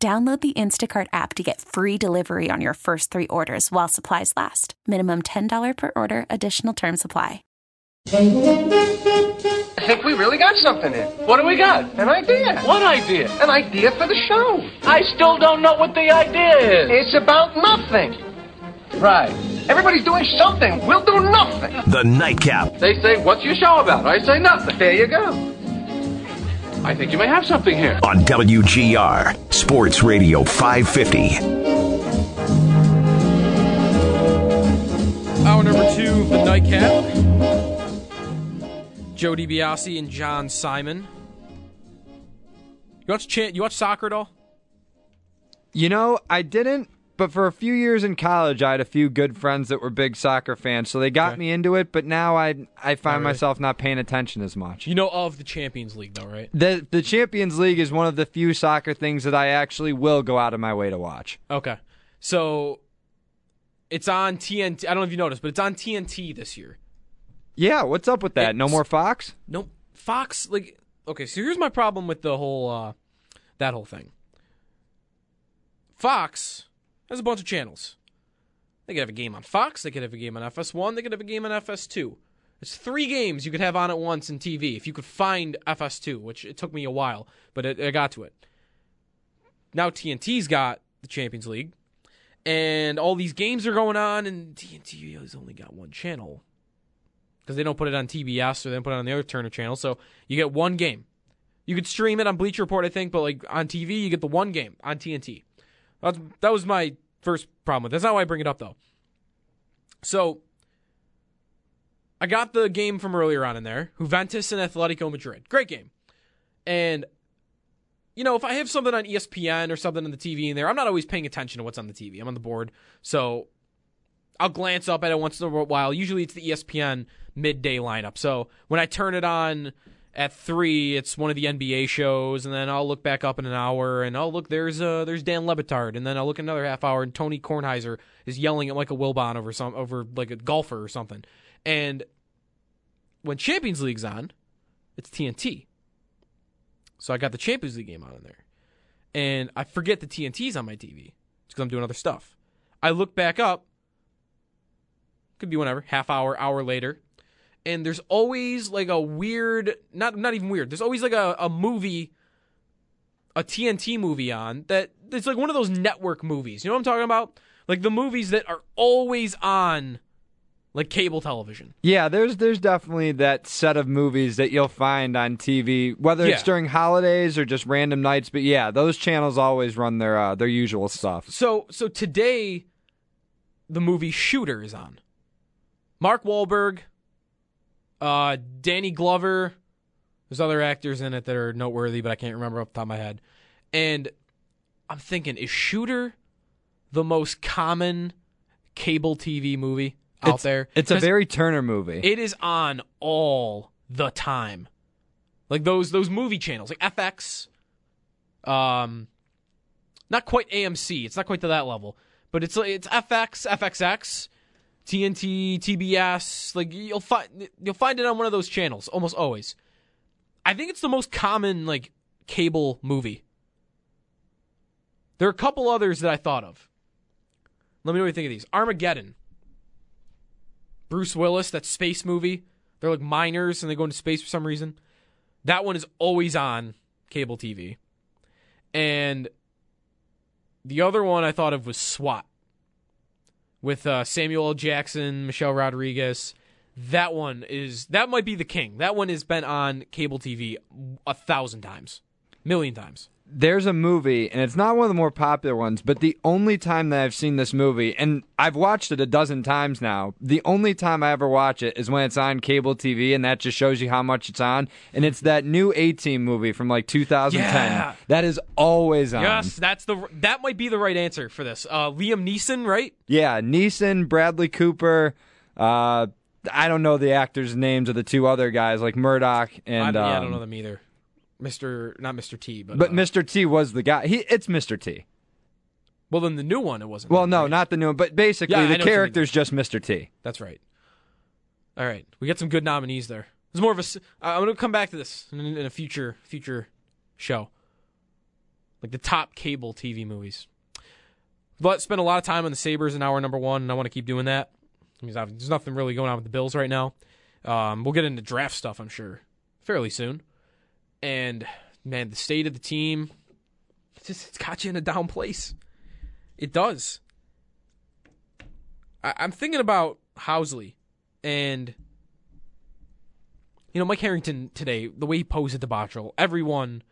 Download the Instacart app to get free delivery on your first three orders while supplies last. Minimum $10 per order, additional term supply. I think we really got something here. What do we got? An idea. What idea? An idea for the show. I still don't know what the idea is. It's about nothing. Right. Everybody's doing something. We'll do nothing. The Nightcap. They say, what's your show about? I say nothing. There you go. I think you may have something here. On WGR, Sports Radio 550. Hour number two of the Nightcap. Joe DiBiase and John Simon. You watch you watch soccer at all? You know, I didn't, but for a few years in college, I had a few good friends that were big soccer fans, so they got Okay. me into it. But now I I find really? myself not paying attention as much. You know of the Champions League though, right? The the Champions League is one of the few soccer things that I actually will go out of my way to watch. Okay. So it's on TNT. I don't know if you noticed, but it's on TNT this year. Yeah, what's up with that? No more Fox? Nope. Fox like okay, so here's my problem with the whole uh that whole thing. Fox has a bunch of channels. They could have a game on Fox, they could have a game on FS1, they could have a game on FS2. It's three games you could have on at once in TV if you could find FS2, which it took me a while, but it, I got to it. Now TNT's got the Champions League, and all these games are going on, and TNT has only got one channel because they don't put it on TBS or they don't put it on the other Turner channel. So you get one game. You could stream it on Bleacher Report, I think, but like on TV, you get the one game on TNT. That's, that was my first problem with. it. That's not why I bring it up though. So I got the game from earlier on in there, Juventus and Atletico Madrid. Great game, and you know if I have something on ESPN or something on the TV in there, I'm not always paying attention to what's on the TV. I'm on the board, so I'll glance up at it once in a while. Usually it's the ESPN midday lineup. So when I turn it on at three, it's one of the NBA shows, and then I'll look back up in an hour, and oh look, there's uh there's Dan Le Batard, and then I'll look another half hour, and Tony Kornheiser is yelling at Michael Wilbon over some over like a golfer or something, and when Champions League's on, it's TNT. So I got the Champions League game on in there, and I forget the TNT's on my TV because I'm doing other stuff. I look back up. Could be whenever half hour hour later and there's always like a weird not not even weird there's always like a, a movie a tnt movie on that it's like one of those network movies you know what i'm talking about like the movies that are always on like cable television Yeah, there's there's definitely that set of movies that you'll find on TV, whether it's during holidays or just random nights. But yeah, those channels always run their uh, their usual stuff. so so today the movie shooter is on mark Wahlberg, uh danny glover. There's other actors in it that are noteworthy but i can't remember off the top of my head. And i'm thinking is shooter the most common cable tv movie out It's- there? It's a very Turner movie. it is on all the time. Like those those movie channels like fx um not quite amc it's not quite to that level but it's it's fx fxx tnt tbs like you'll find you'll find it on one of those channels almost always i think it's the most common like cable movie there are a couple others that i thought of let me know what you think of these armageddon Bruce Willis, that space movie. They're like miners and they go into space for some reason. That one is always on cable TV. And the other one I thought of was SWAT with uh, Samuel L. Jackson, Michelle Rodriguez. That one is that might be the king. That one has been on cable TV a thousand times, million times. There's a movie, and it's not one of the more popular ones, but the only time that I've seen this movie, and I've watched it a dozen times now, the only time I ever watch it is when it's on cable TV, and that just shows you how much it's on. And it's that new A Team movie from like 2010. Yeah. That is always on. Yes, that's the that might be the right answer for this. Uh, Liam Neeson, right? Yeah, Neeson, Bradley Cooper. Uh, I don't know the actors' names of the two other guys, like Murdoch and. I, yeah, I um, don't know them either. Mister, not Mister T, but But uh, Mr. T was the guy. He, it's Mr. T. well, then the new one it wasn't. Well, him, no, right? not the new one, but basically Yeah, I the what you mean. character's just Mr. T. That's right. All right, we got some good nominees there. It's more of a. s- uh, I'm going to come back to this in, in a future future show, like the top cable TV movies. But spent a lot of time on the Sabres in hour number one, and I want to keep doing that. Because I've- there's nothing really going on with the Bills right now. Um, we'll get into draft stuff, I'm sure, fairly soon. And man, the state of the team, it's just it's got you in a down place. It does. I, I'm thinking about Housley and you know Mike Harrington today. The way he posed at the Botterill, everyone,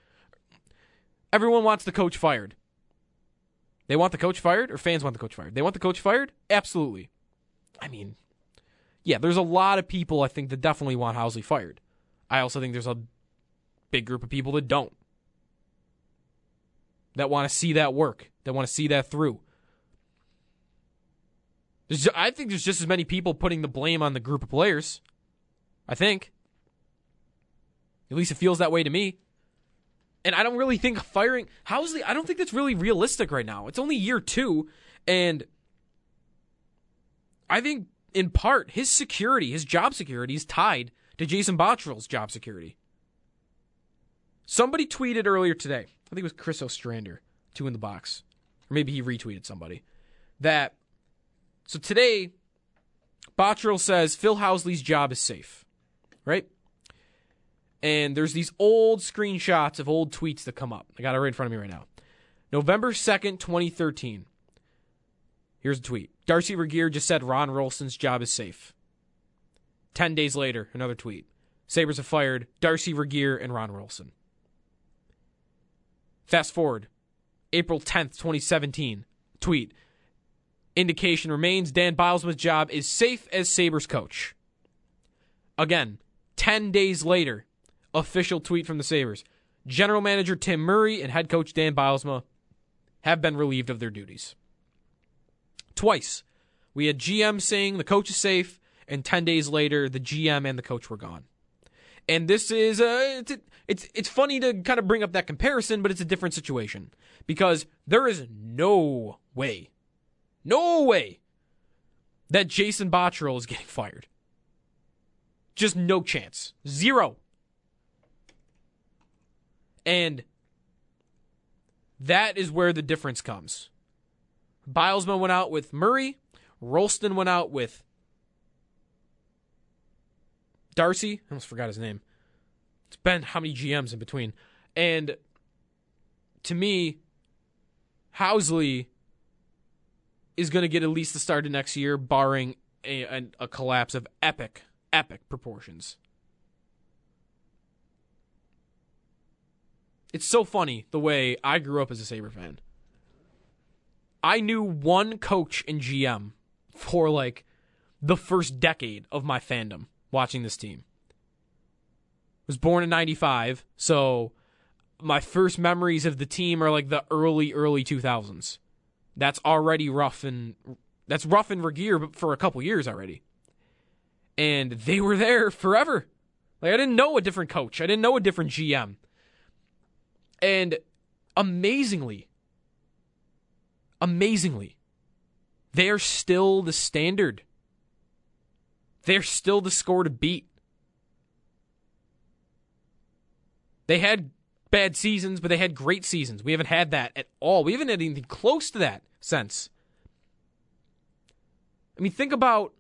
everyone wants the coach fired. They want the coach fired, or fans want the coach fired. They want the coach fired. Absolutely. I mean, yeah, there's a lot of people I think that definitely want Housley fired. I also think there's a big group of people that don't. That want to see that work. That want to see that through. There's, I think there's just as many people putting the blame on the group of players. I think. At least it feels that way to me. And I don't really think firing Housley, I don't think that's really realistic right now. It's only year two, and I think in part his security, his job security, is tied to Jason Botterill's job security. Somebody tweeted earlier today, I think it was Chris Ostrander, two in the box, or maybe he retweeted somebody, that so today, Botterill says Phil Housley's job is safe, right? And there's these old screenshots of old tweets that come up. I got it right in front of me right now. November 2nd, 2013. Here's a tweet. Darcy Regier just said Ron Rolston's job is safe. 10 days later, another tweet. Sabres have fired Darcy Regier and Ron Rolston. Fast forward. April 10th, 2017. Tweet indication remains Dan Bylsma's job is safe as Sabres coach. Again, 10 days later, official tweet from the Sabres. General manager Tim Murray and head coach Dan Bylsma have been relieved of their duties. Twice, we had GM saying the coach is safe, and 10 days later, the GM and the coach were gone. And this is uh, it's it's funny to kind of bring up that comparison, but it's a different situation because there is no way no way that Jason Botterill is getting fired. Just no chance. Zero. And that is where the difference comes. Bylsma went out with Murray. Rolston went out with Darcy. I almost forgot his name. It's been how many GMs in between. And to me, Housley is going to get at least the start of next year, barring a, a, a collapse of epic, epic proportions. It's so funny the way I grew up as a Sabre fan. I knew one coach and GM for like the first decade of my fandom watching this team. Was born in 95, so my first memories of the team are like the early early 2000s that's already rough and that's Ruff in Regier for a couple years already. And they were there forever. Like I didn't know a different coach. I didn't know a different GM. And amazingly, amazingly, they're still the standard. They're still the score to beat. They had bad seasons, but they had great seasons. We haven't had that at all. We haven't had anything close to that since. I mean, think about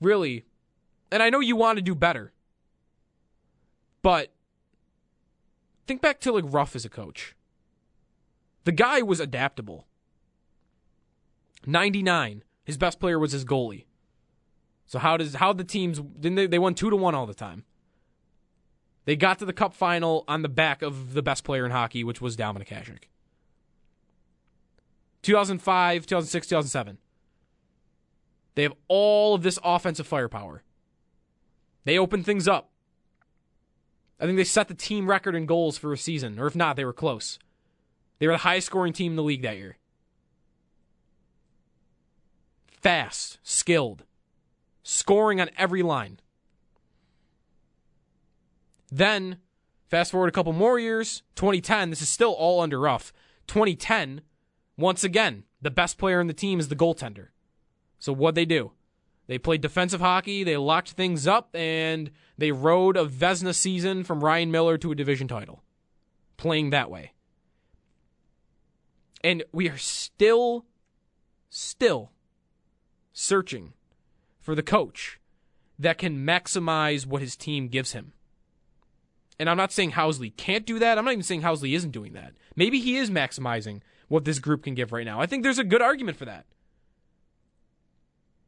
really, and I know you want to do better, but think back to like Ruff as a coach. The guy was adaptable. 99, his best player was his goalie. So how does how the teams didn't they, they won 2 to 1 all the time. They got to the cup final on the back of the best player in hockey, which was Dominik Hasek. 2005, 2006, 2007. They have all of this offensive firepower. They opened things up. I think they set the team record in goals for a season, or if not, they were close. They were the highest scoring team in the league that year. Fast, skilled, scoring on every line. Then, fast forward a couple more years, 2010, this is still all under Ruff. 2010, once again, the best player in the team is the goaltender. So what'd they do? They played defensive hockey, they locked things up, and they rode a Vezina season from Ryan Miller to a division title. Playing that way. And we are still, still searching for the coach that can maximize what his team gives him. And I'm not saying Housley can't do that. I'm not even saying Housley isn't doing that. Maybe he is maximizing what this group can give right now. I think there's a good argument for that.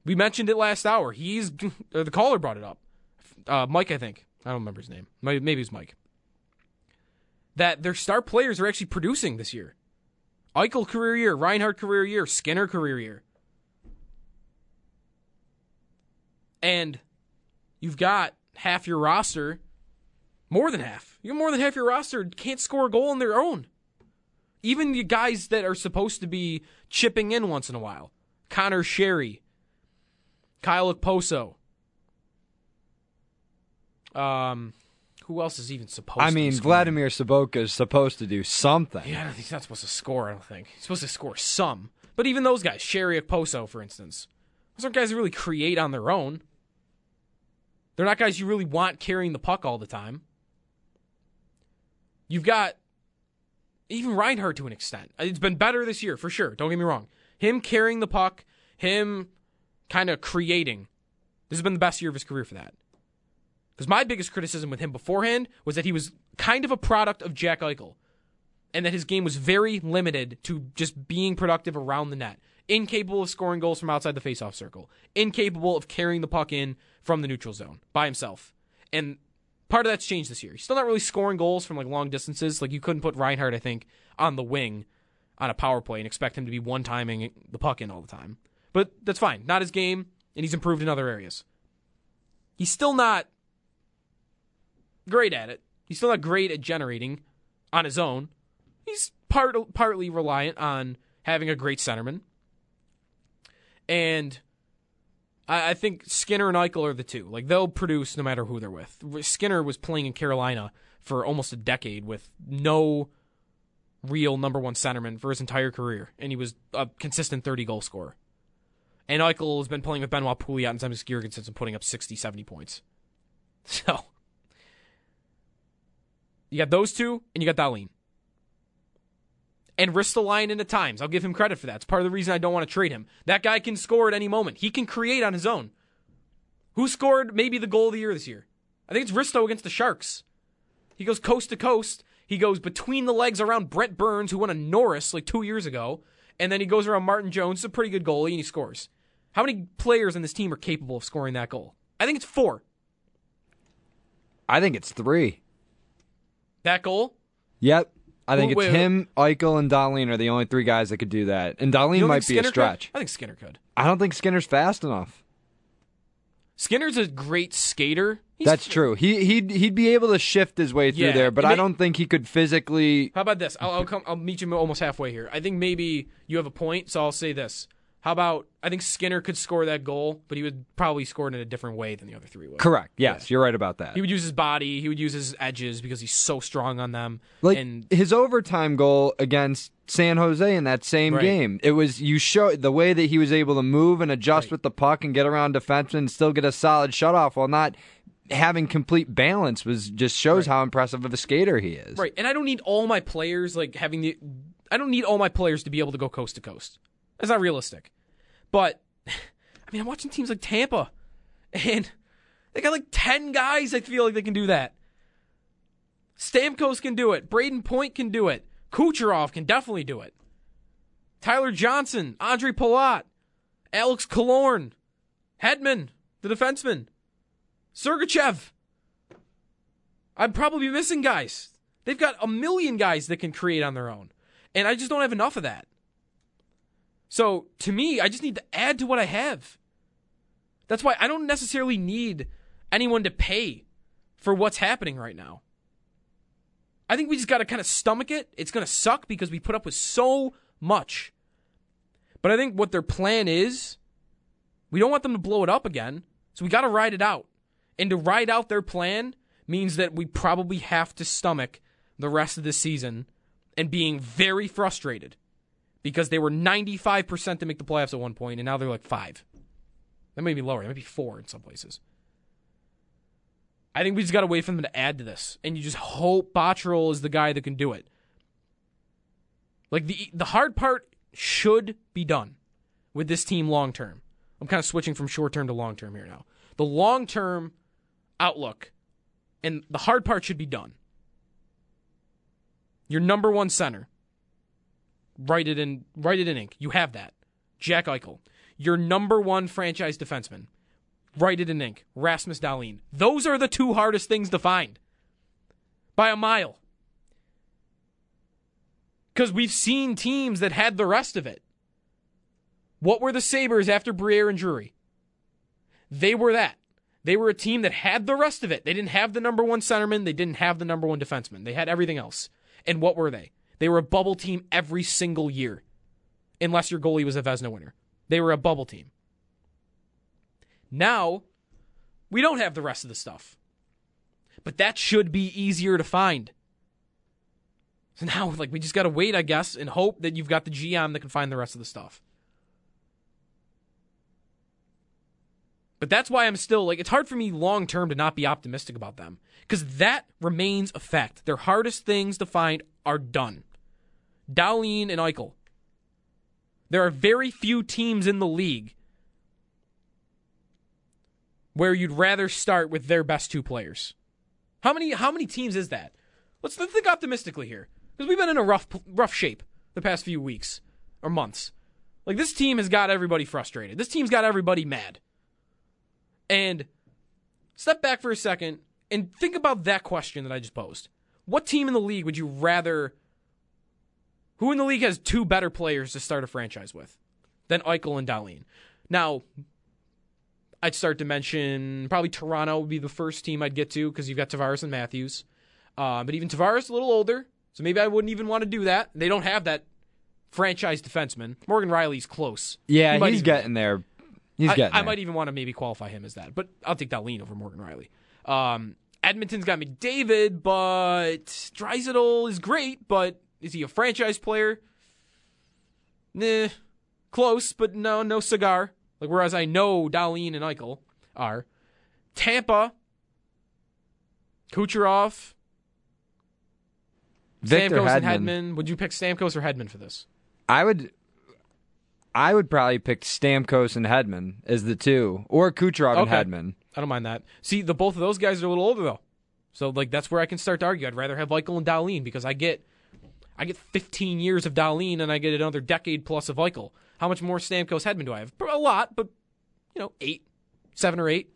We mentioned it last hour. He's the caller brought it up. Uh, Mike, I think. I don't remember his name. Maybe it was Mike. That their star players are actually producing this year. Eichel career year, Reinhart career year, Skinner career year. And you've got half your roster, more than half. You have more than half your roster can't score a goal on their own. Even the guys that are supposed to be chipping in once in a while. Conor Sheary, Kyle Okposo. Um, who else is even supposed? I to mean, be? Vladimir Sobotka is supposed to do something. Yeah, I don't think he's not supposed to score. I don't think he's supposed to score some. But even those guys, Sheary Okposo, for instance, those aren't guys who really create on their own. They're not guys you really want carrying the puck all the time. You've got even Reinhart to an extent. It's been better this year for sure. Don't get me wrong. Him carrying the puck, him kind of creating. This has been the best year of his career for that. Because my biggest criticism with him beforehand was that he was kind of a product of Jack Eichel, and that his game was very limited to just being productive around the net, incapable of scoring goals from outside the faceoff circle, incapable of carrying the puck in from the neutral zone by himself. And part of that's changed this year. He's still not really scoring goals from like long distances. Like you couldn't put Reinhart, I think, on the wing on a power play and expect him to be one timing the puck in all the time. But that's fine. Not his game, and he's improved in other areas. He's still not great at it. He's still not great at generating on his own. He's part partly reliant on having a great centerman. And I, I think Skinner and Eichel are the two. Like they'll produce no matter who they're with. Skinner was playing in Carolina for almost a decade with no real number one centerman for his entire career, and he was a consistent 30 goal scorer. And Eichel has been playing with Benoit Pouliot and Zemgus Girgensons and putting up 60, 70 points. So, you got those two, and you got Dahlin. And Ristolainen the times. I'll give him credit for that. It's part of the reason I don't want to trade him. That guy can score at any moment. He can create on his own. Who scored maybe the goal of the year this year? I think it's Risto against the Sharks. He goes coast to coast. He goes between the legs around Brent Burns, who won a Norris like two years ago. And then he goes around Martin Jones, a pretty good goalie, and he scores. How many players in this team are capable of scoring that goal? I think it's four. I think it's three. That goal? Yep. I think Wait, it's wait, him, Eichel, and Dahlin are the only three guys that could do that. And Dahlin might be a stretch. Could? I think Skinner could. I don't think Skinner's fast enough. Skinner's a great skater. He's That's true. He he'd he'd be able to shift his way through Yeah, there, but it I don't think he could physically. How about this? I'll, I'll come. I'll meet you almost halfway here. I think maybe you have a point, so I'll say this. How about I think Skinner could score that goal, but he would probably score it in a different way than the other three would. Correct. Yes, you're right about that. He would use his body. He would use his edges because he's so strong on them. Like and his overtime goal against San Jose in that same Right. game, it was you show the way that he was able to move and adjust Right. with the puck and get around defensemen and still get a solid shutoff while not having complete balance was just shows how impressive of a skater he is. right, and I don't need all my players like having the. I don't need all my players to be able to go coast to coast. That's not realistic. But I mean, I'm watching teams like Tampa, and they got like ten guys. I feel like they can do that. Stamkos can do it. Brayden Point can do it. Kucherov can definitely do it. Tyler Johnson, Ondrej Palat, Alex Killorn, Hedman, the defenseman, Sergachev. I'm probably be missing guys. They've got a million guys that can create on their own. And I just don't have enough of that. So to me, I just need to add to what I have. That's why I don't necessarily need anyone to pay for what's happening right now. I think we just got to kind of stomach it. It's going to suck because we put up with so much. But I think what their plan is, we don't want them to blow it up again. So we got to ride it out. And to ride out their plan means that we probably have to stomach the rest of the season and being very frustrated because they were 95% to make the playoffs at one point and now they're like 5. That may be lower. That might be 4 in some places. I think we just got to wait for them to add to this, and you just hope Botterill is the guy that can do it. Like the the hard part should be done with this team long term. I'm kind of switching from short term to long term here now. The long term outlook and the hard part should be done. Your number one center. Write it in write it in ink. You have that. Jack Eichel. Your number one franchise defenseman. Write it in ink. Rasmus Dahlin. Those are the two hardest things to find. By a mile. Because we've seen teams that had the rest of it. What were the Sabres after Briere and Drury? They were that. They were a team that had the rest of it. They didn't have the number one centerman. They didn't have the number one defenseman. They had everything else. And what were they? They were a bubble team every single year, unless your goalie was a Vezina winner. They were a bubble team. Now, we don't have the rest of the stuff. But that should be easier to find. So now, like, we just got to wait, I guess, and hope that you've got the GM that can find the rest of the stuff. But that's why I'm still, like, it's hard for me long term to not be optimistic about them. Because that remains a fact. Their hardest things to find are done. Dahlin and Eichel. There are very few teams in the league where you'd rather start with their best two players. How many how many teams is that? Let's, let's think optimistically here because we've been in a rough rough shape the past few weeks or months. Like this team has got everybody frustrated. This team's got everybody mad. And step back for a second and think about that question that I just posed. What team in the league would you rather who in the league has two better players to start a franchise with than Eichel and Dahlin? Now, I'd start to mention probably Toronto would be the first team I'd get to because you've got Tavares and Matthews. Uh, but even Tavares a little older, so maybe I wouldn't even want to do that. They don't have that franchise defenseman. Morgan Rielly's close. Yeah, He he's even- getting there. He's I, getting I there. might even want to maybe qualify him as that, but I'll take Dahlin over Morgan Rielly. Um, Edmonton's got McDavid, but Draisaitl is great, but is he a franchise player? Nah, close, but no, no cigar. Like whereas I know Dahlin and Eichel are. Tampa, Kucherov, Victor Stamkos Hedman. and Hedman. Would you pick Stamkos or Hedman for this? I would. I would probably pick Stamkos and Hedman as the two, or Kucherov Okay. and Hedman. I don't mind that. See, the both of those guys are a little older though, so like that's where I can start to argue. I'd rather have Eichel and Dahlin because I get, I get 15 years of Dahlin and I get another decade plus of Eichel. How much more Stamkos Hedman do I have? A lot, but you know, eight, seven or eight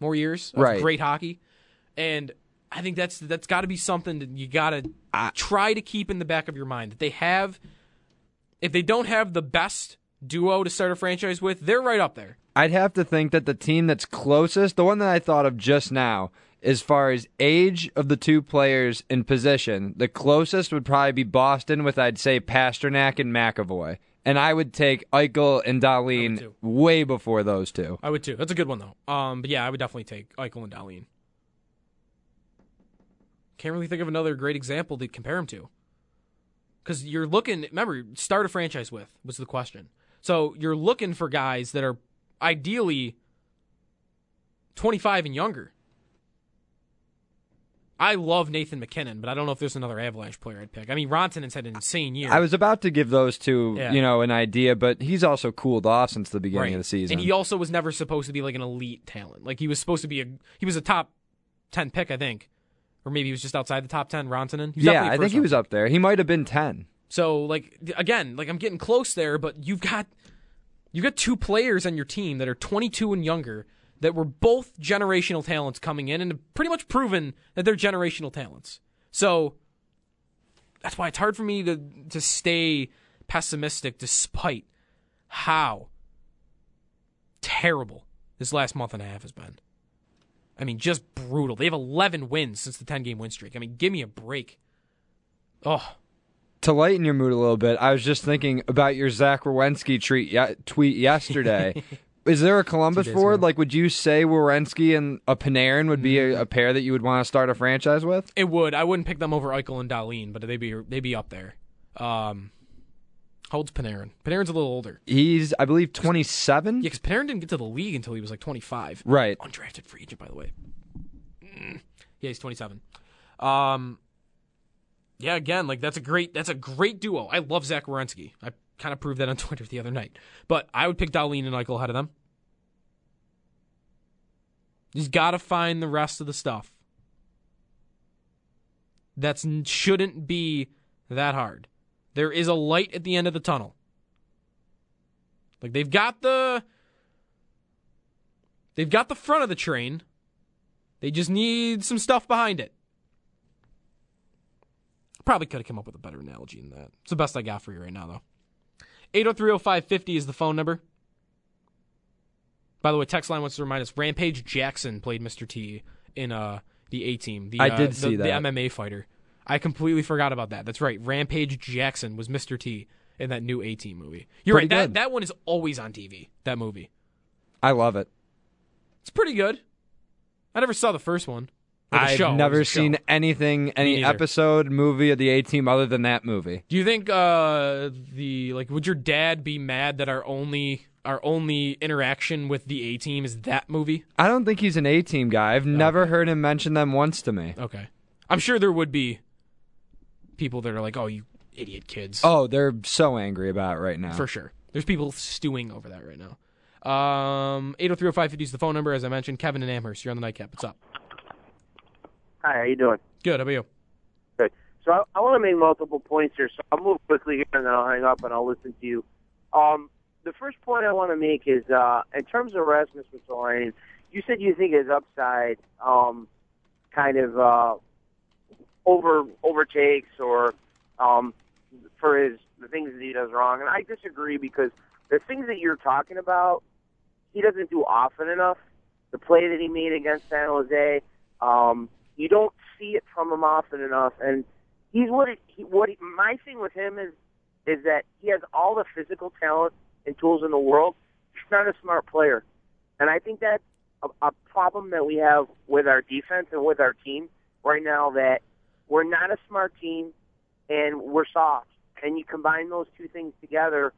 more years of Right. great hockey, and I think that's that's got to be something that you got to try to keep in the back of your mind that they have. If they don't have the best duo to start a franchise with, they're right up there. I'd have to think that the team that's closest, the one that I thought of just now, as far as age of the two players in position, the closest would probably be Boston with I'd say Pastrnak and McAvoy. And I would take Eichel and Dahlin way before those two. I would too. That's a good one though. Um, but yeah, I would definitely take Eichel and Dahlin. Can't really think of another great example to compare him to. Because you're looking, remember, start a franchise with was the question. So you're looking for guys that are ideally 25 and younger. I love Nathan MacKinnon, but I don't know if there's another Avalanche player I'd pick. I mean, Rantanen's had an insane year. I was about to give those two, Yeah. you know, an idea, but he's also cooled off since the beginning right. of the season. And he also was never supposed to be like an elite talent. Like he was supposed to be a he was a top ten pick, I think, or maybe he was just outside the top ten. Rantanen. Yeah, I think he was up there. He might have been 10. So like again, like I'm getting close there, but you've got you've got two players on your team that are 22 and younger that were both generational talents coming in and have pretty much proven that they're generational talents. So that's why it's hard for me to to stay pessimistic despite how terrible this last month and a half has been. I mean, just brutal. They have 11 wins since the 10 game win streak. I mean, give me a break. Oh, To lighten your mood a little bit, I was just thinking about your Zach treat, tweet yesterday. Is there a Columbus forward? ago. Like, would you say Werenski and a Panarin would be a, a pair that you would want to start a franchise with? it would. I wouldn't pick them over Eichel and Dahlin, but they'd be they'd be up there. Um, how old's Panarin? Panarin's a little older. He's, I believe, 27? Yeah, because Panarin didn't get to the league until he was like 25. Right. Undrafted free agent, by the way. Mm. Yeah, he's 27. Um, yeah, again, like that's a great that's a great duo. I love Zach Werenski. I kind of proved that on Twitter the other night. But I would pick Dahlin and Eichel ahead of them. He's got to find the rest of the stuff. That shouldn't be that hard. There is a light at the end of the tunnel. Like they've got the they've got the front of the train. They just need some stuff behind it. Probably could have come up with a better analogy than that. It's the best I got for you right now, though. 8030550 is the phone number. By the way, text line wants to remind us Rampage Jackson played Mr. T in uh, the A team. The, I uh, did the- see The. MMA fighter. I completely forgot about that. That's right. Rampage Jackson was Mr. T in that new A team movie. You're Pretty right. That, that one is always on TV, that movie. I love it. It's pretty good. I never saw the first one. I've show. Never seen anything, any episode, movie of the A Team other than that movie. Do you think uh, the like would your dad be mad that our only our only interaction with the A team is that movie? I don't think he's an A Team guy. I've never heard him mention them once to me. Okay, I'm sure there would be people that are like, "Oh, you idiot kids." Oh, they're so angry about it right now. for sure. There's people stewing over that right now. Um, 8030550 is the phone number. As I mentioned, Kevin and Amherst, you're on the nightcap. What's up? Hi, how you doing? Good. How about you? Good. So I, I want to make multiple points here. So I'll move quickly here, and then I'll hang up and I'll listen to you. Um, the first point I want to make is uh, in terms of Rasmus Ristolainen, you said you think his upside um, kind of uh, over overtakes or um, for his the things that he does wrong, and I disagree because the things that you're talking about he doesn't do often enough. The play that he made against San Jose, um, you don't see it from him often enough. And he's what it, he, what he, my thing with him is is that he has all the physical talent and tools in the world. He's not a smart player, and I think that's a, a problem that we have with our defense and with our team right now. That we're not a smart team and we're soft. And you combine those two things together,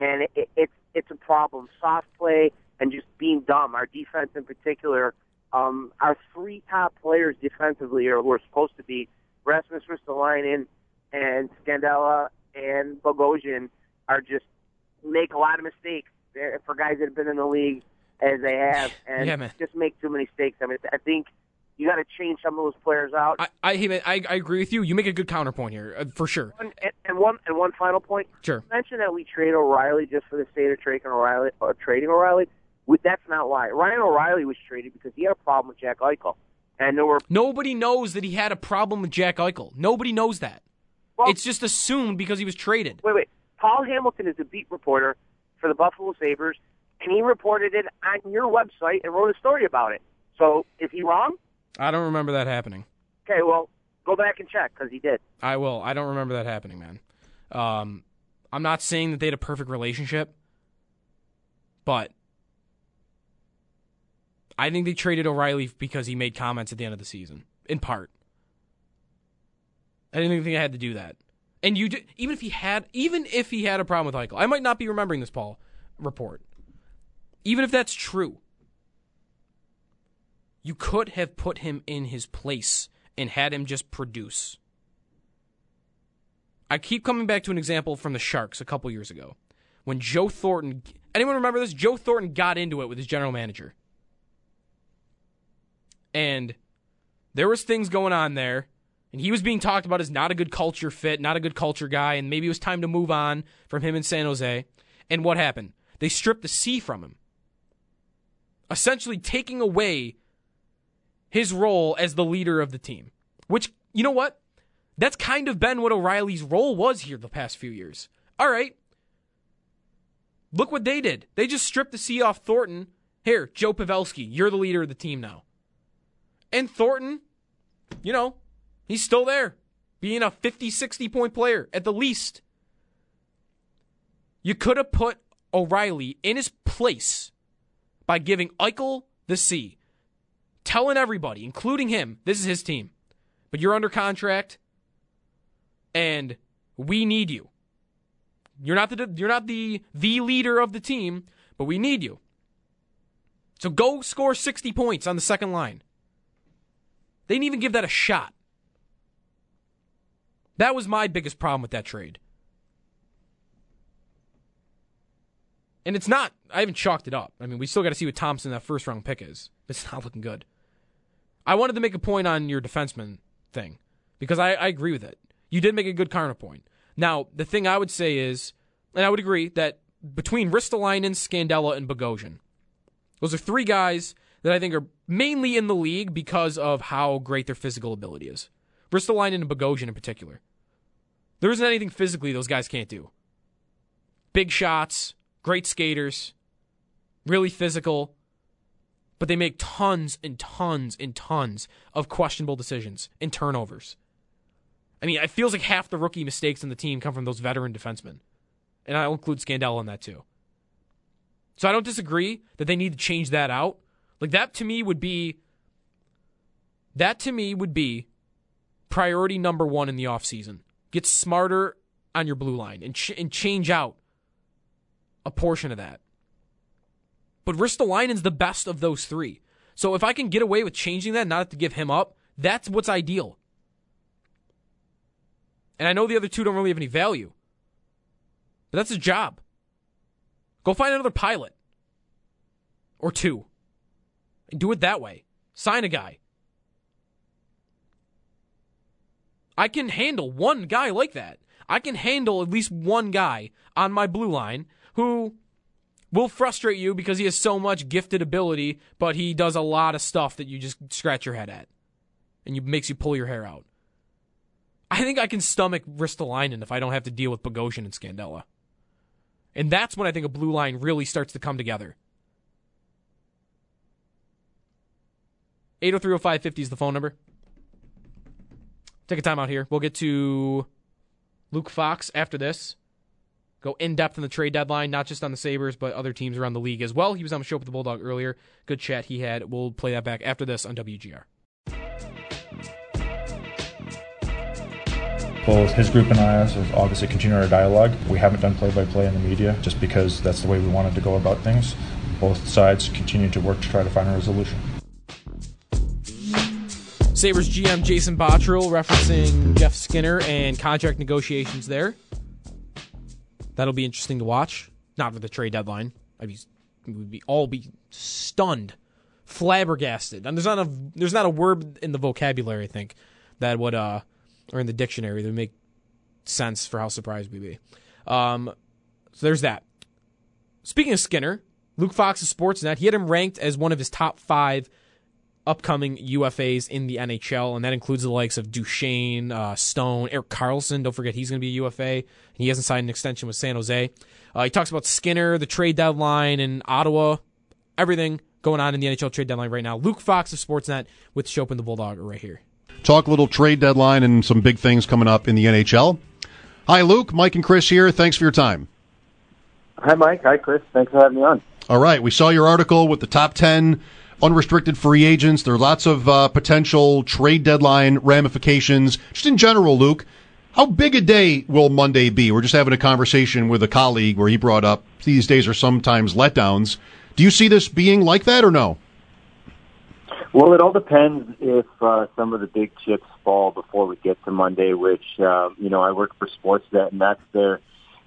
and it, it, it's it's a problem. Soft play and just being dumb. Our defense, in particular, um, our three top players defensively, or we're supposed to be Rasmus Ristolainen and Scandella and Bogosian, are just make a lot of mistakes for guys that have been in the league as they have, and Yeah, man. just make too many mistakes. I mean, I think you got to change some of those players out. I I, I I agree with you. You make a good counterpoint here, uh, for sure. And, and, and one and one final point. Sure. Mention that we trade O'Reilly just for the sake of trading O'Reilly or trading O'Reilly. That's not why. Ryan O'Reilly was traded because he had a problem with Jack Eichel, and there were Nobody knows that he had a problem with Jack Eichel. Nobody knows that. well, it's just assumed because he was traded. wait, wait. Paul Hamilton is a beat reporter for the Buffalo Sabres, and he reported it on your website and wrote a story about it. So is he wrong? I don't remember that happening. Okay, well, go back and check because he did. I will. I don't remember that happening, man. Um, I'm not saying that they had a perfect relationship, but I think they traded O'Reilly because he made comments at the end of the season, in part. I didn't even think I had to do that. And you, did, even if he had, even if he had a problem with Eichel, I might not be remembering this Paul report. Even if that's true, you could have put him in his place and had him just produce. I keep coming back to an example from the Sharks a couple years ago when Joe Thornton. Anyone remember this? Joe Thornton got into it with his general manager, and there was things going on there, and he was being talked about as not a good culture fit, not a good culture guy, and maybe it was time to move on from him in San Jose. And what happened? They stripped the C from him. essentially taking away his role as the leader of the team. Which, you know what? That's kind of been what O'Reilly's role was here the past few years. All right. Look what they did. They just stripped the C off Thornton. Here, Joe Pavelski, you're the leader of the team now. And Thornton, you know, he's still there, being a 50, 60 point player at the least. You could have put O'Reilly in his place by giving Eichel the C, telling everybody, including him, this is his team. But you're under contract, and we need you. You're not the you're not the the leader of the team, but we need you. So go score 60 points on the second line. They didn't even give that a shot. That was my biggest problem with that trade. And it's not, I haven't chalked it up. I mean, we still got to see what Thompson, that first round pick, is. It's not looking good. I wanted to make a point on your defenseman thing because I, I agree with it. You did make a good counterpoint. Now, the thing I would say is, and I would agree that between Ristolainen, Scandella, and Bogosian, those are three guys that I think are mainly in the league because of how great their physical ability is. Ristolainen and Bogosian in particular. There isn't anything physically those guys can't do. Big shots, great skaters, really physical, but they make tons and tons and tons of questionable decisions and turnovers. I mean, it feels like half the rookie mistakes in the team come from those veteran defensemen. And I'll include Scandella in that too. So I don't disagree that they need to change that out. Like that to me would be that to me would be priority number 1 in the offseason. Get smarter on your blue line and ch- and change out a portion of that. But Ristolainen's the best of those three. So if I can get away with changing that, not have to give him up, that's what's ideal. And I know the other two don't really have any value. But that's his job. Go find another pilot. Or two. Do it that way. Sign a guy. I can handle one guy like that. I can handle at least one guy on my blue line who will frustrate you because he has so much gifted ability, but he does a lot of stuff that you just scratch your head at. And you makes you pull your hair out. I think I can stomach Ristolainen if I don't have to deal with Bogosian and Scandella. And that's when I think a blue line really starts to come together. 8030550 is the phone number. Take a time out here. We'll get to Luke Fox after this. Go in depth on the trade deadline, not just on the Sabres, but other teams around the league as well. He was on the show with the Bulldog earlier. Good chat he had. We'll play that back after this on WGR. Both his group and I have obviously continued our dialogue. We haven't done play by play in the media just because that's the way we wanted to go about things. Both sides continue to work to try to find a resolution. Sabres GM Jason Botterill referencing Jeff Skinner and contract negotiations there. That'll be interesting to watch. Not for the trade deadline. I'd be, we'd be all be stunned, flabbergasted. And there's not a there's not a word in the vocabulary I think that would uh or in the dictionary that would make sense for how surprised we'd be. Um, so there's that. Speaking of Skinner, Luke Fox of Sportsnet, he had him ranked as one of his top five upcoming UFAs in the NHL, and that includes the likes of Duchene, uh, Stone, Erik Karlsson. Don't forget he's going to be a UFA. He hasn't signed an extension with San Jose. Uh, he talks about Skinner, the trade deadline, and Ottawa, everything going on in the NHL trade deadline right now. Luke Fox of Sportsnet with Schopp and the Bulldog right here. Talk a little trade deadline and some big things coming up in the NHL. Hi, Luke. Mike and Chris here. Thanks for your time. Hi, Mike. Hi, Chris. Thanks for having me on. All right. We saw your article with the top 10 unrestricted free agents. There are lots of uh, potential trade deadline ramifications. Just in general, Luke, how big a day will Monday be? We're just having a conversation with a colleague where he brought up these days are sometimes letdowns. Do you see this being like that or no? Well, it all depends if uh, some of the big chips fall before we get to Monday. Which uh, you know, I work for Sportsnet, and that's their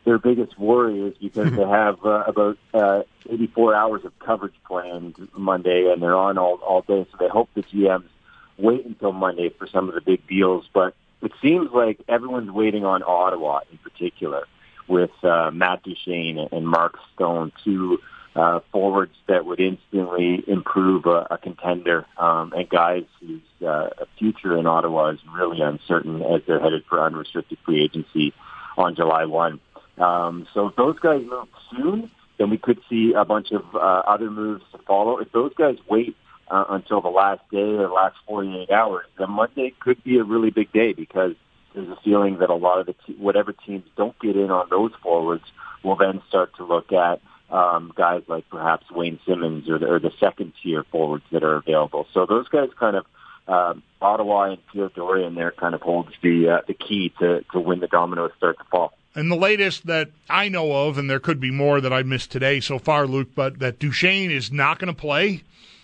their biggest worry is because they have uh, about uh, 84 hours of coverage planned Monday, and they're on all all day. So they hope the GMs wait until Monday for some of the big deals. But it seems like everyone's waiting on Ottawa in particular, with uh, Matt Duchene and Mark Stone, two uh, forwards that would instantly improve a, a contender um, and guys whose uh, future in Ottawa is really uncertain as they're headed for unrestricted free agency on July 1. Um, so if those guys move soon, then we could see a bunch of uh, other moves to follow. If those guys wait uh, until the last day or the last 48 hours, then Monday could be a really big day because there's a feeling that a lot of the te- whatever teams don't get in on those forwards will then start to look at um, guys like perhaps Wayne Simmonds or the, or the second tier forwards that are available. So those guys kind of um, Ottawa and Pierre Dorion there kind of holds the uh, the key to to when the dominoes start to fall. And the latest that I know of, and there could be more that I missed today so far, Luke, but that Duchene is not going to play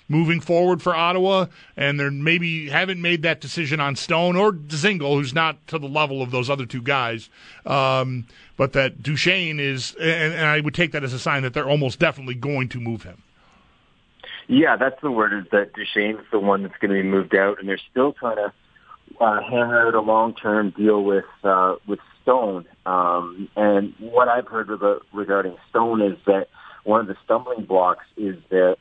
moving forward for Ottawa, and they maybe haven't made that decision on Stone or Dzingel, who's not to the level of those other two guys. Um, but that Duchene is, and, and I would take that as a sign that they're almost definitely going to move him. Yeah, that's the word. Is that Duchene's the one that's going to be moved out, and they're still trying to uh, hammer out a long-term deal with uh, with Stone. Um, and what I've heard about, regarding Stone is that one of the stumbling blocks is that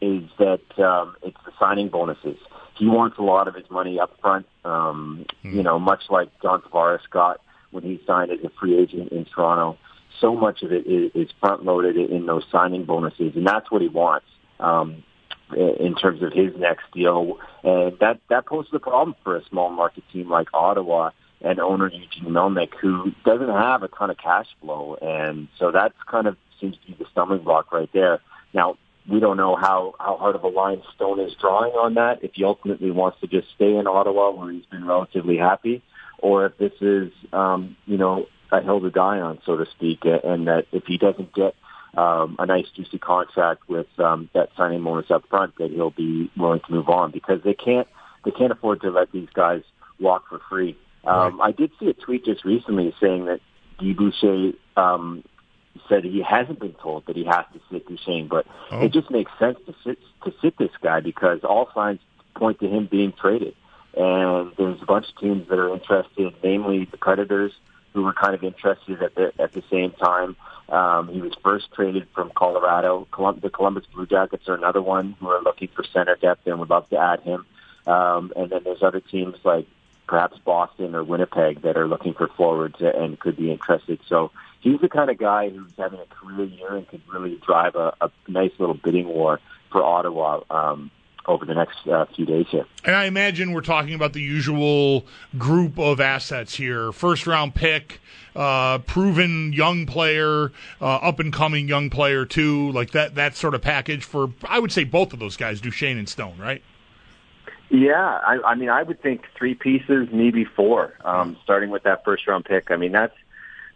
is that um, it's the signing bonuses. He wants a lot of his money up front. Um, mm. You know, much like John Tavares got when he signed as a free agent in Toronto. So much of it is, is front loaded in those signing bonuses, and that's what he wants um, in terms of his next deal. And that that poses a problem for a small market team like Ottawa and owner Eugene Melnyk, who doesn't have a ton of cash flow, and so that's kind of seems to be the stumbling block right there. Now, we don't know how, how hard of a line Stone is drawing on that, if he ultimately wants to just stay in Ottawa where he's been relatively happy, or if this is, um, you know, a hill to die on, so to speak, and that if he doesn't get um, a nice juicy contract with um, that signing bonus up front, that he'll be willing to move on because they can't they can't afford to let these guys walk for free. Um, right. I did see a tweet just recently saying that Guy Boucher um, said he hasn't been told that he has to sit Duchene, but oh. it just makes sense to sit to sit this guy because all signs point to him being traded. And there's a bunch of teams that are interested, namely the Predators, who were kind of interested at the at the same time. Um, he was first traded from Colorado. Colum- the Columbus Blue Jackets are another one who are looking for center depth and would love to add him. Um, and then there's other teams like perhaps Boston or Winnipeg that are looking for forwards and could be interested. So he's the kind of guy who's having a career year and could really drive a, a nice little bidding war for Ottawa. Um, over the next uh, few days here. And I imagine we're talking about the usual group of assets here: first round pick, uh, proven young player, uh, up and coming young player too, like that that sort of package for I would say both of those guys, Duchene and Stone, right? Yeah, I, I mean, I would think three pieces, maybe four, um, starting with that first round pick. I mean, that's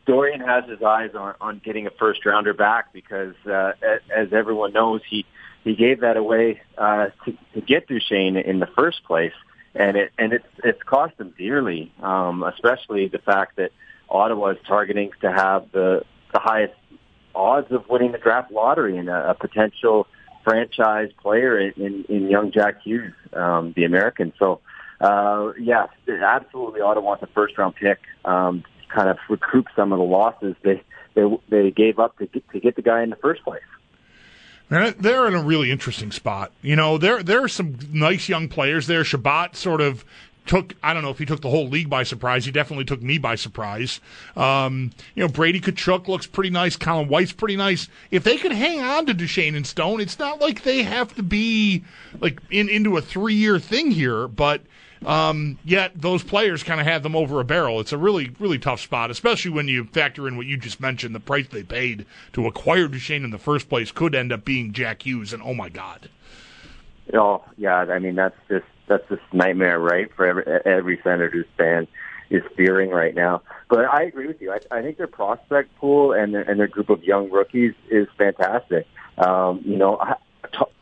Dorion has his eyes on, on getting a first rounder back because, uh, as everyone knows, he he gave that away uh, to, to get Duchene in the first place, and it and it's it's cost him dearly, um, especially the fact that Ottawa is targeting to have the the highest odds of winning the draft lottery and a, a potential franchise player in, in, young Jack Hughes, um, the American. So, uh, yes, absolutely, Ottawa wants a first round pick. Um, kind of recoup some of the losses they they they gave up to get, to get the guy in the first place. And they're in a really interesting spot. You know, there there are some nice young players there. Chabot sort of took I don't know if he took the whole league by surprise. He definitely took me by surprise. Um, you know, Brady Tkachuk looks pretty nice. Colin White's pretty nice. If they could hang on to Duchene and Stone, it's not like they have to be like in into a three year thing here, but um, yet those players kind of had them over a barrel. It's a really, really tough spot, especially when you factor in what you just mentioned. The price they paid to acquire Duchene in the first place could end up being Jack Hughes, and oh my God. Oh yeah, I mean that's just that's just nightmare, right? For every every Senators fan is fearing right now. But I agree with you. I, I think their prospect pool and their, and their group of young rookies is fantastic. Um, you know, I,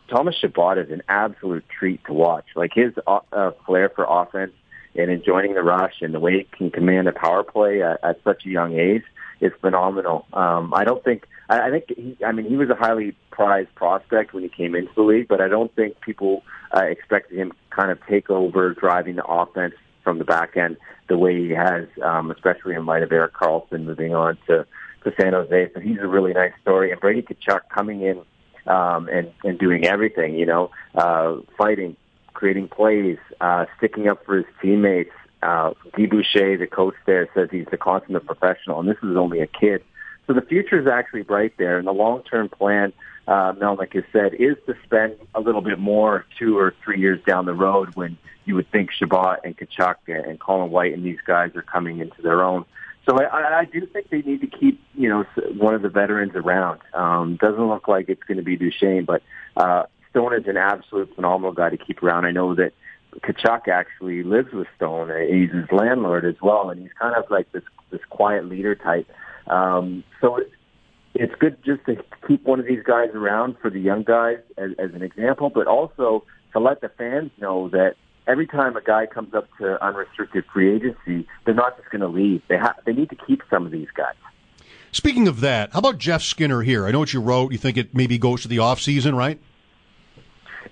Thomas Chabot is an absolute treat to watch. Like his uh, uh, flair for offense and enjoying the rush and the way he can command a power play at, at such a young age is phenomenal. Um, I don't think I, I think he. I mean, he was a highly prized prospect when he came into the league, but I don't think people uh, expected him kind of take over driving the offense from the back end the way he has, um, especially in light of Erik Karlsson moving on to to San Jose. So he's a really nice story. And Brady Tkachuk coming in um, and and doing everything. You know, uh, fighting, creating plays, uh, sticking up for his teammates. Uh, Guy Boucher, the coach there, says he's the consummate professional, and this is only a kid. So the future is actually bright there, and the long-term plan, uh, Melnyk has said, is to spend a little bit more two or three years down the road when you would think Chabot and Tkachuk and Colin White and these guys are coming into their own. So I, I do think they need to keep, you know, one of the veterans around. Um, doesn't look like it's going to be Duchene, but uh, Stone is an absolute phenomenal guy to keep around. I know that Tkachuk actually lives with Stone. He's his landlord as well, and he's kind of like this this quiet leader type. Um, so it, it's good just to keep one of these guys around for the young guys as, as an example, but also to let the fans know that every time a guy comes up to unrestricted free agency, they're not just going to leave. They have they need to keep some of these guys. Speaking of that, how about Jeff Skinner here? I know what you wrote. You think it maybe goes to the off season, right?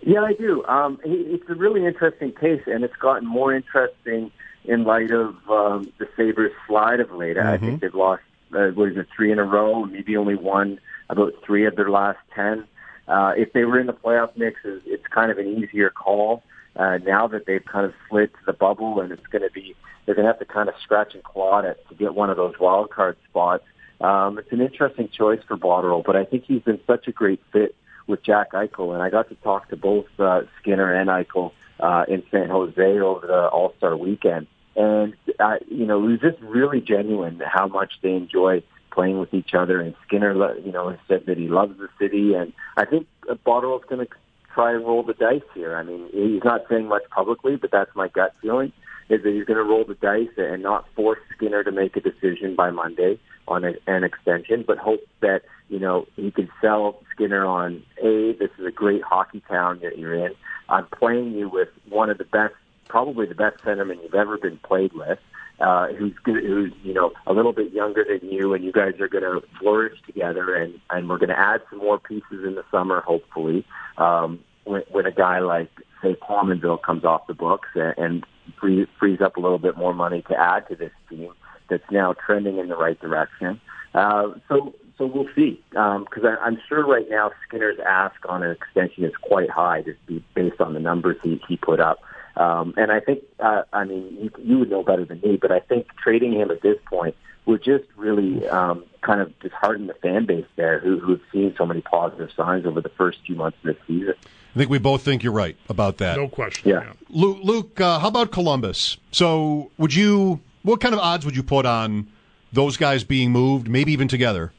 Yeah, I do. Um, he, it's a really interesting case, and it's gotten more interesting in light of um, the Sabres' slide of late. Mm-hmm. I think they've lost, uh, what is it, three in a row, maybe only won about three of their last ten. Uh, if they were in the playoff mix, it's kind of an easier call. Uh, now that they've kind of slid to the bubble, and it's going to be, they're going to have to kind of scratch and claw at it to get one of those wild card spots. Um, it's an interesting choice for Botterill, but I think he's been such a great fit with Jack Eichel, and I got to talk to both uh, Skinner and Eichel uh, in San Jose over the All Star weekend, and uh, you know it was just really genuine how much they enjoy playing with each other. And Skinner, you know, said that he loves the city, and I think Botterill's going to try and roll the dice here. I mean, he's not saying much publicly, but that's my gut feeling is that he's going to roll the dice and not force Skinner to make a decision by Monday on a, an extension, but hope that you know he can sell Skinner on a this is a great hockey town that you're in. I'm playing you with one of the best, probably the best centerman you've ever been played with. Uh, who's who's you know a little bit younger than you, and you guys are going to flourish together, and and we're going to add some more pieces in the summer, hopefully. Um, when, when a guy like say Pominville comes off the books and, and free, frees up a little bit more money to add to this team that's now trending in the right direction. Uh, so so we'll see. Because um, I'm sure right now Skinner's ask on an extension is quite high, just be based on the numbers he, he put up. Um, and I think, uh, I mean, you, you would know better than me, but I think trading him at this point would just really um, kind of dishearten the fan base there, who, who've seen so many positive signs over the first few months of this season. I think we both think you're right about that. No question. Yeah. Luke, Luke uh, how about Columbus? So, would you? What kind of odds would you put on those guys being moved, maybe even together?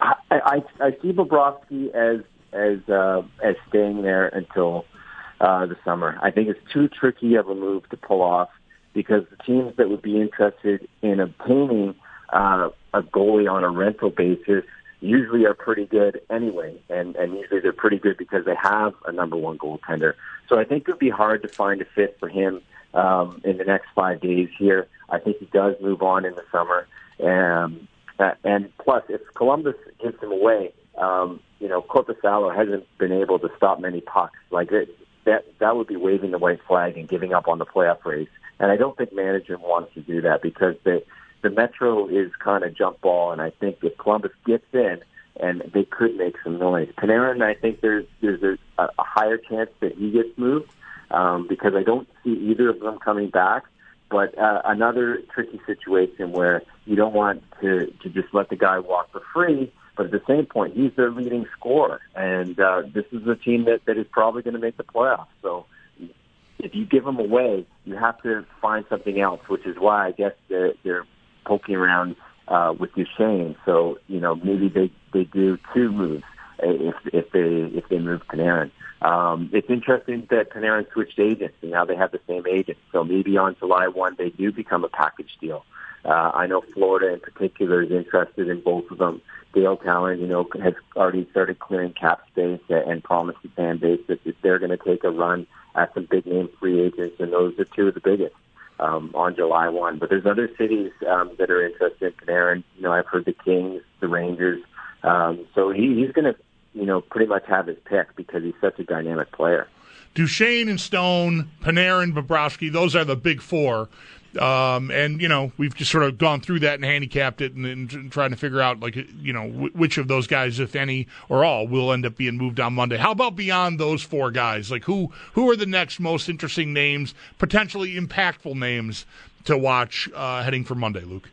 I, I, I see Bobrovsky as as uh, as staying there until uh, the summer. I think it's too tricky of a move to pull off because the teams that would be interested in obtaining uh, a goalie on a rental basis usually are pretty good anyway, and and usually they're pretty good because they have a number one goaltender. So I think it would be hard to find a fit for him um, in the next five days here. I think he does move on in the summer, um, and plus if Columbus gives him away, um, you know Korpisalo hasn't been able to stop many pucks. Like it, that, that would be waving the white flag and giving up on the playoff race. And I don't think management wants to do that because they the Metro is kind of jump ball, and I think if Columbus gets in, and they could make some noise. Panarin, I think there's there's a, a higher chance that he gets moved um, because I don't see either of them coming back. But uh, another tricky situation where you don't want to to just let the guy walk for free, but at the same point, he's their leading scorer, and uh, this is a team that that is probably going to make the playoffs. So if you give him away, you have to find something else, which is why I guess they're, they're poking around uh, with Duchene. So you know maybe they they do two moves if if they if they move Panarin. Um, it's interesting that Panarin switched agents and now they have the same agent. So maybe on July one they do become a package deal. Uh, I know Florida in particular is interested in both of them. Dale Tallon, you know, has already started clearing cap space and promised the fan base that they're going to take a run at some big name free agents, and those are two of the biggest um, on July 1. But there's other cities um, that are interested in Panarin. You know, I've heard the Kings, the Rangers. Um, so he, he's going to, you know, pretty much have his pick because he's such a dynamic player. Duchene and Stone, Panarin, Bobrovsky, those are the big four. Um, and you know we've just sort of gone through that and handicapped it, and, and trying to figure out like you know w- which of those guys, if any or all, will end up being moved on Monday. How about beyond those four guys? Like who who are the next most interesting names, potentially impactful names to watch uh, heading for Monday, Luke?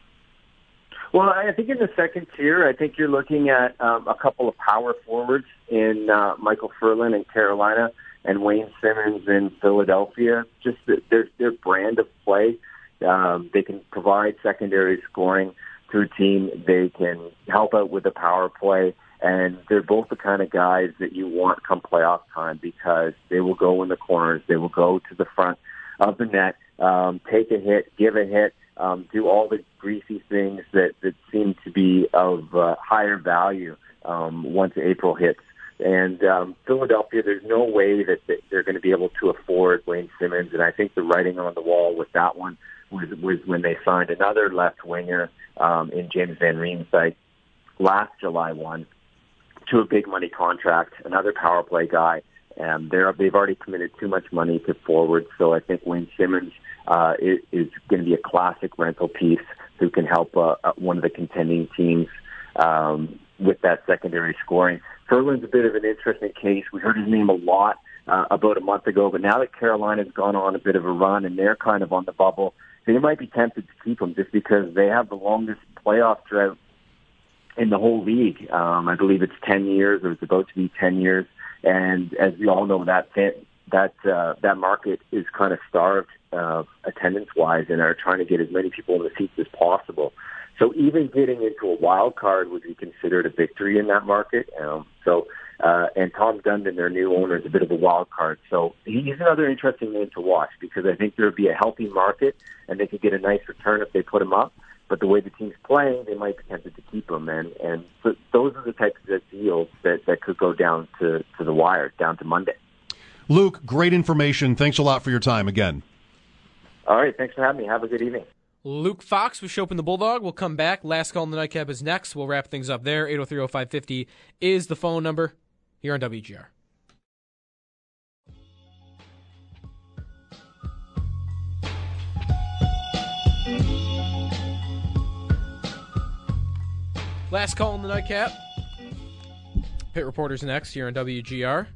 Well, I think in the second tier, I think you're looking at um, a couple of power forwards in uh, Michael Ferland in Carolina and Wayne Simmonds in Philadelphia. Just the, their their brand of play, um, they can provide secondary scoring to a team. They can help out with the power play, and they're both the kind of guys that you want come playoff time because they will go in the corners, they will go to the front of the net, um, take a hit, give a hit um, do all the greasy things that, that seem to be of uh, higher value um, once April hits. And um, Philadelphia, there's no way that, they're going to be able to afford Wayne Simmonds. And I think the writing on the wall with that one was, was when they signed another left winger um, in James Van Riemsdyk last July 1 to a big money contract, another power play guy. And they're, they've already committed too much money to forward. So I think Wayne Simmonds uh, is, is going to be a classic rental piece who can help uh, uh, one of the contending teams um, with that secondary scoring. Ferland's a bit of an interesting case. We heard his name a lot uh, about a month ago, but now that Carolina's gone on a bit of a run and they're kind of on the bubble, they might be tempted to keep him just because they have the longest playoff drought in the whole league. Um, I believe it's 10 years or it's about to be 10 years. And as we all know, that that uh, that market is kind of starved uh, attendance wise and are trying to get as many people in the seats as possible. So even getting into a wild card would be considered a victory in that market. Um, so and Tom Dundon, their new owner, is a bit of a wild card. So he's another interesting name to watch because I think there would be a healthy market and they could get a nice return if they put him up. But the way the team's playing, they might be tempted to keep him. And and so those are the types of deals that that could go down to to the wire, down to Monday. Luke, great information. Thanks a lot for your time again. All right. Thanks for having me. Have a good evening. Luke Fox with Schopp and the Bulldog. We'll come back. Last call in the nightcap is next. We'll wrap things up there. 8030550 is the phone number here on WGR. Last call in the nightcap. Pit reporters next here on WGR.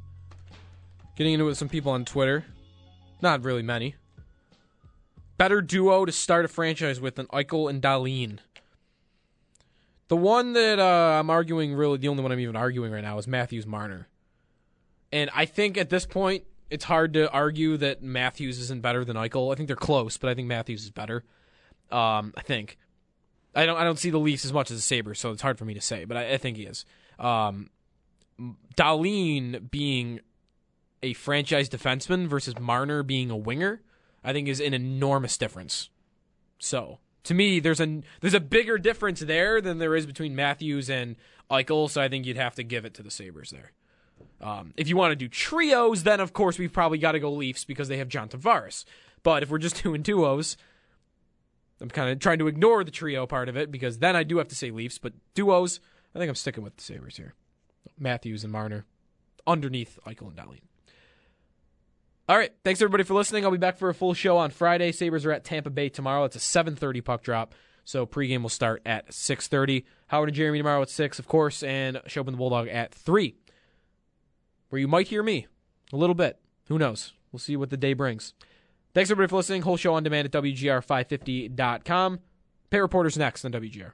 Getting into it with some people on Twitter. Not really many. Better duo to start a franchise with than Eichel and Dahlin. The one that uh, I'm arguing, really, the only one I'm even arguing right now is Matthews Marner. And I think at this point, it's hard to argue that Matthews isn't better than Eichel. I think they're close, but I think Matthews is better. Um, I think. I don't. I don't see the Leafs as much as the Sabres, so it's hard for me to say, but I, I think he is. Um, being a franchise defenseman versus Marner being a winger, I think is an enormous difference. So to me, there's a there's a bigger difference there than there is between Matthews and Eichel. So I think you'd have to give it to the Sabres there. Um, if you want to do trios, then of course we've probably got to go Leafs because they have John Tavares. But if we're just doing duos, I'm kind of trying to ignore the trio part of it because then I do have to say Leafs. But duos, I think I'm sticking with the Sabres here. Matthews and Marner underneath Eichel and Dahlin. All right. Thanks everybody for listening. I'll be back for a full show on Friday. Sabres are at Tampa Bay tomorrow. It's a 7:30 puck drop. So pregame will start at 6:30. Howard and Jeremy tomorrow at 6, of course, and Schopp and the Bulldog at 3. Where you might hear me a little bit. Who knows? We'll see what the day brings. Thanks everybody for listening. Whole show on demand at WGR550.com. Pay reporters next on WGR.